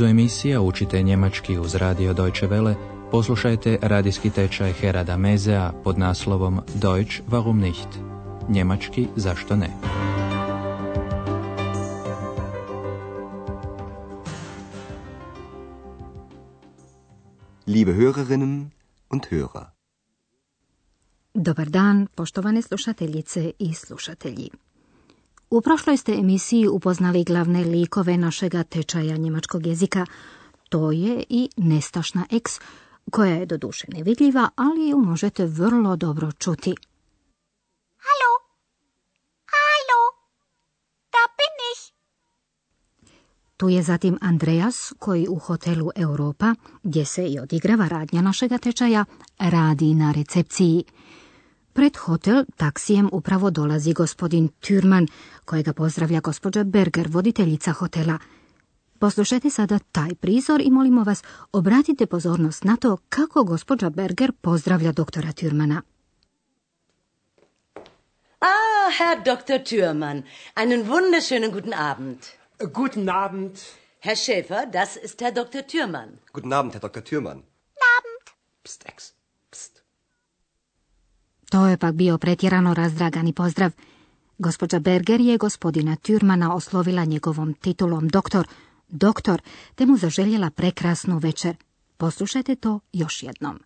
nizu emisija učite njemački uz radio Deutsche Welle, poslušajte radijski tečaj Herada Mezea pod naslovom Deutsch warum nicht? Njemački zašto ne? Liebe Hörerinnen und Hörer. Dobar dan, poštovane slušateljice i slušatelji. U prošloj ste emisiji upoznali glavne likove našega tečaja njemačkog jezika. To je i nestašna eks, koja je doduše nevidljiva, ali ju možete vrlo dobro čuti. Halo, halo, da bin ich. Tu je zatim Andreas, koji u hotelu Europa, gdje se i odigrava radnja našega tečaja, radi na recepciji. Pred hotel taksijem upravo dolazi gospodin Türman, kojega pozdravlja gospođa Berger, voditeljica hotela. Poslušajte sada taj prizor i molimo vas, obratite pozornost na to kako gospođa Berger pozdravlja doktora Türmana. Ah, Herr Dr. Thürmann, einen wunderschönen guten Abend. Guten Abend. Herr Schäfer, das ist Herr Dr. Thürmann. Guten Abend, Herr Dr. Thürmann. Abend. Psst, Ex. To je pak bio pretjerano razdragani pozdrav. Gospođa Berger je gospodina Türmana oslovila njegovom titulom doktor, doktor, te mu zaželjela prekrasnu večer. Poslušajte to još jednom.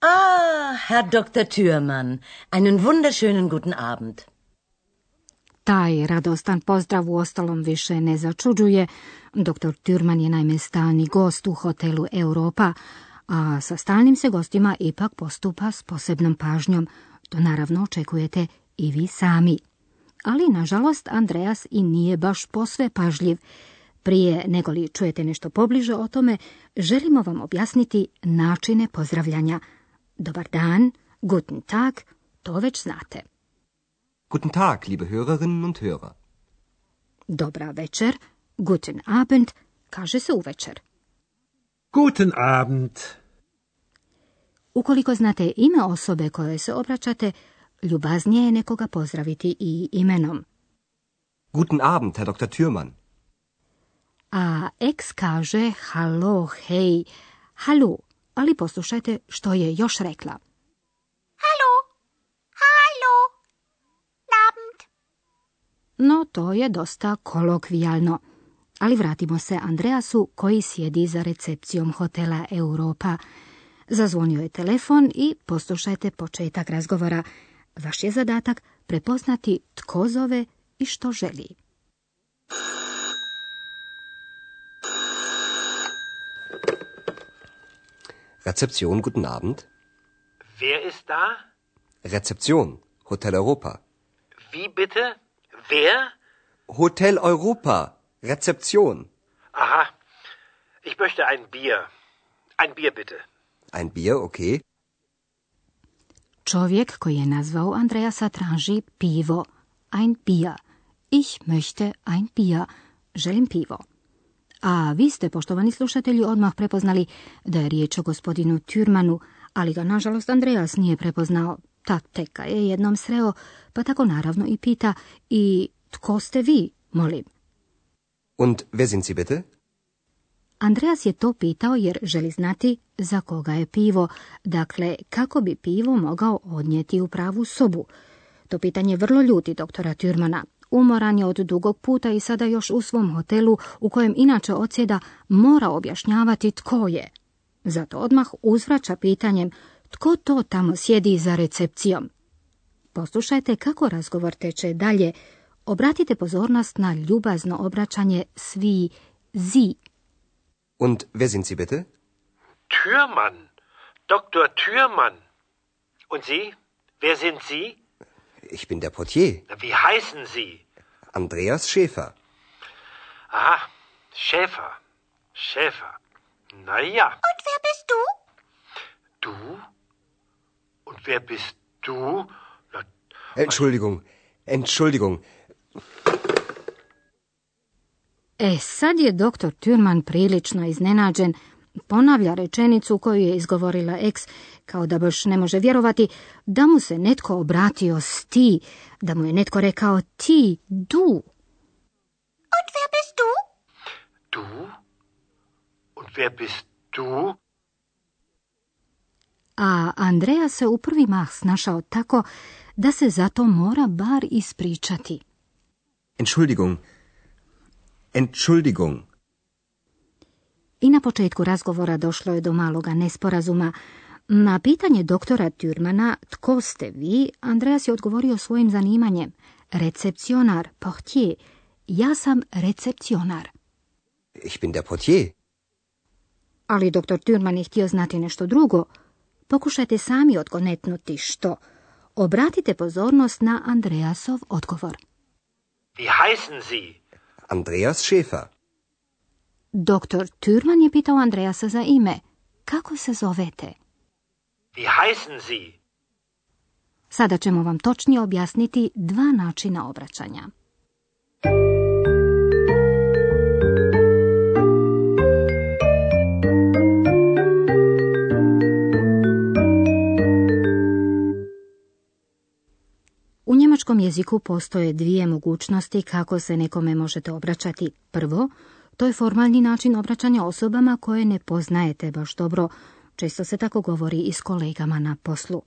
Ah, Herr Dr. Thürmann, einen wunderschönen guten Abend. Taj radostan pozdrav u ostalom više ne začuđuje. Doktor Türman je naime stalni gost u hotelu Europa, a sa stalnim se gostima ipak postupa s posebnom pažnjom. To naravno očekujete i vi sami. Ali, nažalost, Andreas i nije baš posve pažljiv. Prije nego li čujete nešto pobliže o tome, želimo vam objasniti načine pozdravljanja. Dobar dan, guten tag, to već znate. Guten Tag, liebe Hörerinnen und Hörer. Dobra večer, guten Abend, kaže se uvečer. Guten Abend. Ukoliko znate ime osobe kojoj se obraćate, ljubaznije je nekoga pozdraviti i imenom. Guten Abend, Herr Dr. Thürmann. A ex kaže halo, hej, halu, ali poslušajte što je još rekla. Hallo, hallo, Abend. No, to je dosta kolokvijalno. Ali vratimo se Andreasu koji sjedi za recepcijom hotela Europa. Zazvonio je telefon i poslušajte početak razgovora. Vaš je zadatak prepoznati tko zove i što želi. Rezeption, guten Abend. Wer ist da? Rezeption, Hotel Europa. Wie bitte? Wer? Hotel Europa, Rezeption. Aha. Ich möchte ein Bier. Ein Bier bitte. Ein Bier, okay. Čovjek koji je nazvao Andreasa traži pivo. Ein Bier. Ich möchte ein Bier. Želim pivo. A vi ste, poštovani slušatelji, odmah prepoznali da je riječ o gospodinu Türmanu, ali ga, nažalost, Andreas nije prepoznao. Ta teka je jednom sreo, pa tako naravno i pita i tko ste vi, molim. Und wer sind Sie bitte? Andreas je to pitao jer želi znati za koga je pivo, dakle kako bi pivo mogao odnijeti u pravu sobu. To pitanje vrlo ljuti doktora Türmana. Umoran je od dugog puta i sada još u svom hotelu, u kojem inače odsjeda, mora objašnjavati tko je. Zato odmah uzvraća pitanjem tko to tamo sjedi za recepcijom. Poslušajte kako razgovor teče dalje. Obratite pozornost na ljubazno obraćanje svi zi. Und wer sind Sie bitte? Thürmann. Dr. Thürmann. Und Sie? Wer sind Sie? Ich bin der Portier, Wie heißen Sie? Andreas Schäfer. Aha, Schäfer. Schäfer. Na ja. Und wer bist du? Du? Und wer bist du? Na, Entschuldigung, Entschuldigung. E, sad je doktor Türman prilično iznenađen. Ponavlja rečenicu koju je izgovorila eks, kao da baš ne može vjerovati da mu se netko obratio s ti, da mu je netko rekao ti, du. Und wer bist du? du? Und wer bist du? A Andreja se u prvi mah snašao tako da se zato mora bar ispričati. Entschuldigung. Entschuldigung. I na početku razgovora došlo je do maloga nesporazuma. Na pitanje doktora Türmana tko ste vi, Andreas je odgovorio svojim zanimanjem. Recepcionar, portier. Ja sam recepcionar. Ich bin der Portier. Ali doktor Türman je htio znati nešto drugo. Pokušajte sami odgonetnuti što. Obratite pozornost na Andreasov odgovor. Wie heißen Sie? Andreas Schäfer. Doktor Türman je pitao Andreasa za ime. Kako se zovete? Wie heißen Sie? Sada ćemo vam točnije objasniti dva načina obraćanja. Njemačkom jeziku postoje dvije mogućnosti kako se nekome možete obraćati. Prvo, to je formalni način obraćanja osobama koje ne poznajete baš dobro. Često se tako govori i s kolegama na poslu.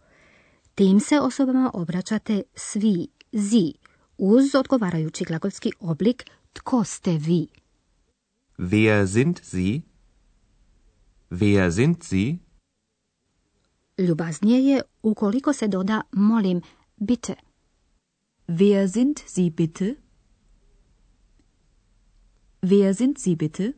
Tim se osobama obraćate svi, zi, uz odgovarajući glagolski oblik tko ste vi. Wer sind Sie? Wer sind Sie? Ljubaznije je ukoliko se doda molim bitte. Wer sind Sie bitte? Wer sind Sie bitte?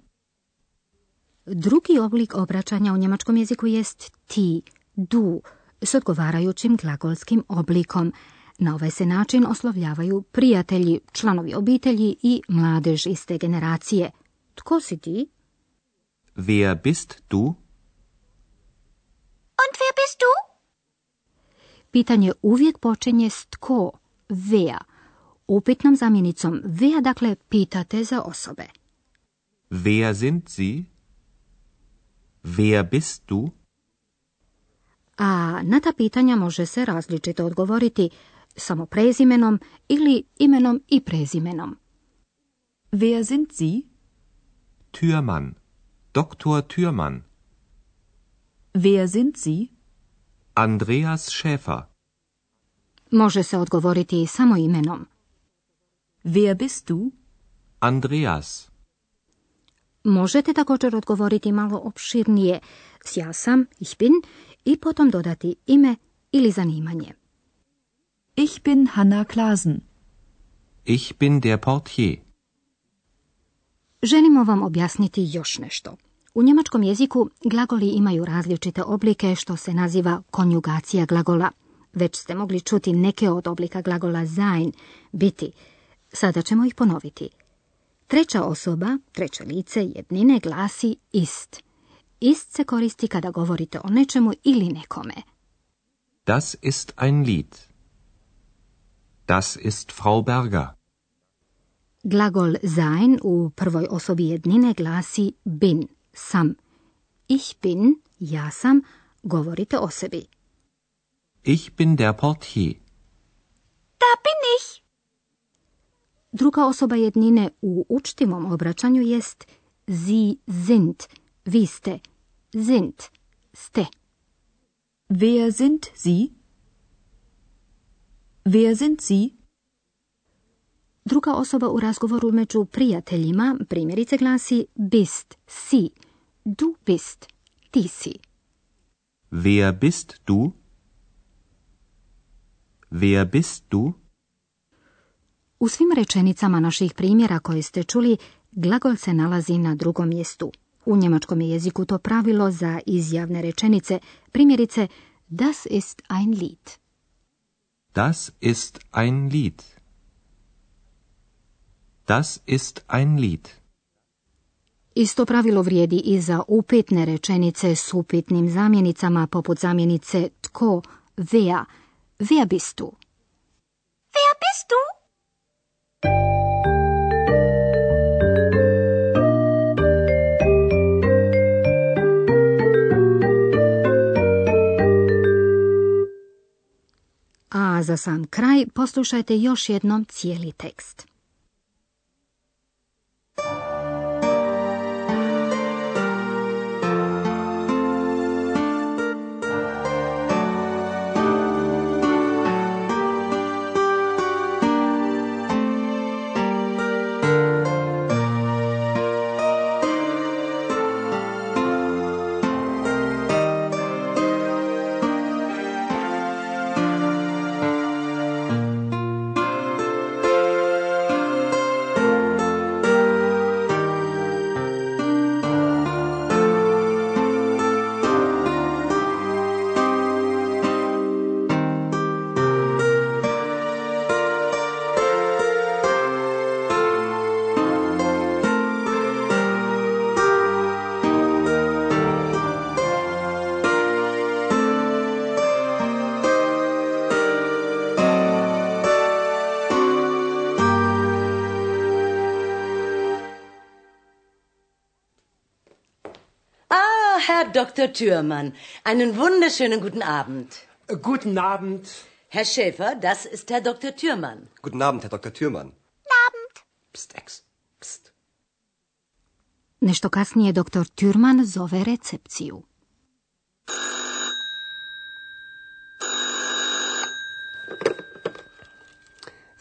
Drugi oblik obraćanja u njemačkom jeziku jest ti, du, s odgovarajućim glagolskim oblikom. Na ovaj se način oslovljavaju prijatelji, članovi obitelji i mladež iste generacije. Tko si ti? Wer bist du? Und wer bist du? Pitanje uvijek počinje s tko, vea. Upitnom zamjenicom vea, dakle, pitate za osobe. Wer sind Sie? Wer bist du? A na ta pitanja može se različito odgovoriti samo prezimenom ili imenom i prezimenom. Wer sind Sie? Türmann. Dr. Türmann. Wer sind Sie? Andreas Schäfer. Može se odgovoriti i samo imenom. Wer bist du? Andreas. Možete također odgovoriti malo opširnije s ja sam, ich bin, i potom dodati ime ili zanimanje. Ich bin Hanna Klasen. Ich bin der Portier. Želimo vam objasniti još nešto. U njemačkom jeziku glagoli imaju različite oblike što se naziva konjugacija glagola. Već ste mogli čuti neke od oblika glagola sein, biti. Sada ćemo ih ponoviti. Treća osoba, treće lice jednine glasi ist. Ist se koristi kada govorite o nečemu ili nekome. Das ist ein Lied. Das ist Frau Berger. Glagol sein u prvoj osobi jednine glasi bin, sam. Ich bin, ja sam, govorite o sebi. Ich bin der Portier. Da bin ich. Druga osoba jednine u učtimom obraćanju jest Sie sind, vi ste, sind, ste. Wer sind Sie? Wer sind Sie? Druga osoba u razgovoru među prijateljima primjerice glasi bist, si, du bist, ti si. Wer bist du? Wer bist du? U svim rečenicama naših primjera koje ste čuli, glagol se nalazi na drugom mjestu. U njemačkom je jeziku to pravilo za izjavne rečenice, primjerice Das ist ein Lied. Das ist ein Lied. Das ist ein Lied. Isto pravilo vrijedi i za upitne rečenice s upitnim zamjenicama poput zamjenice tko, wer, wer bist du? Wer bist du? A za sam kraj poslušajte još jednom cijeli tekst. Dr. Thürmann, einen wunderschönen guten Abend. Guten Abend. Herr Schäfer, das ist Herr Dr. Thürmann. Guten Abend, Herr Dr. Thürmann. Abend. Psst, Ex. Psst. Nešto kasnije doktor Thürmann zove recepciju.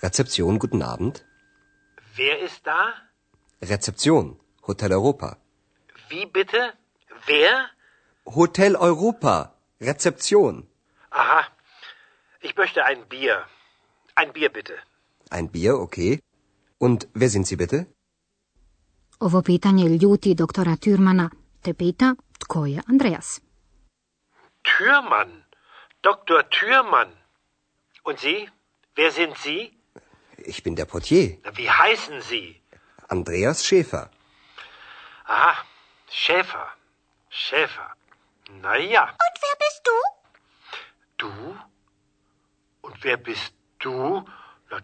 Rezeption, guten Abend. Wer ist da? Rezeption, Hotel Europa. Wie bitte? Wer? Hotel Europa, Rezeption. Aha. Ich möchte ein Bier. Ein Bier bitte. Ein Bier, okay. Und wer sind Sie bitte? Ovo pitanje ljuti doktora Thürmana, te pita tko je Andreas. Türmann. Dr. Türmann. Und Sie? Wer sind Sie? Ich bin der Portier, Wie heißen Sie? Andreas Schäfer. Aha. Schäfer. Schäfer. Na ja. Und wer bist du? Du? Und wer bist du? Na,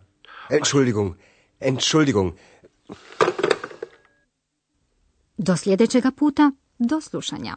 Entschuldigung, Entschuldigung. Do sljedećega puta, do slušanja.